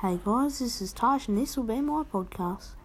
Hey guys, this is Tosh and this will be my podcast.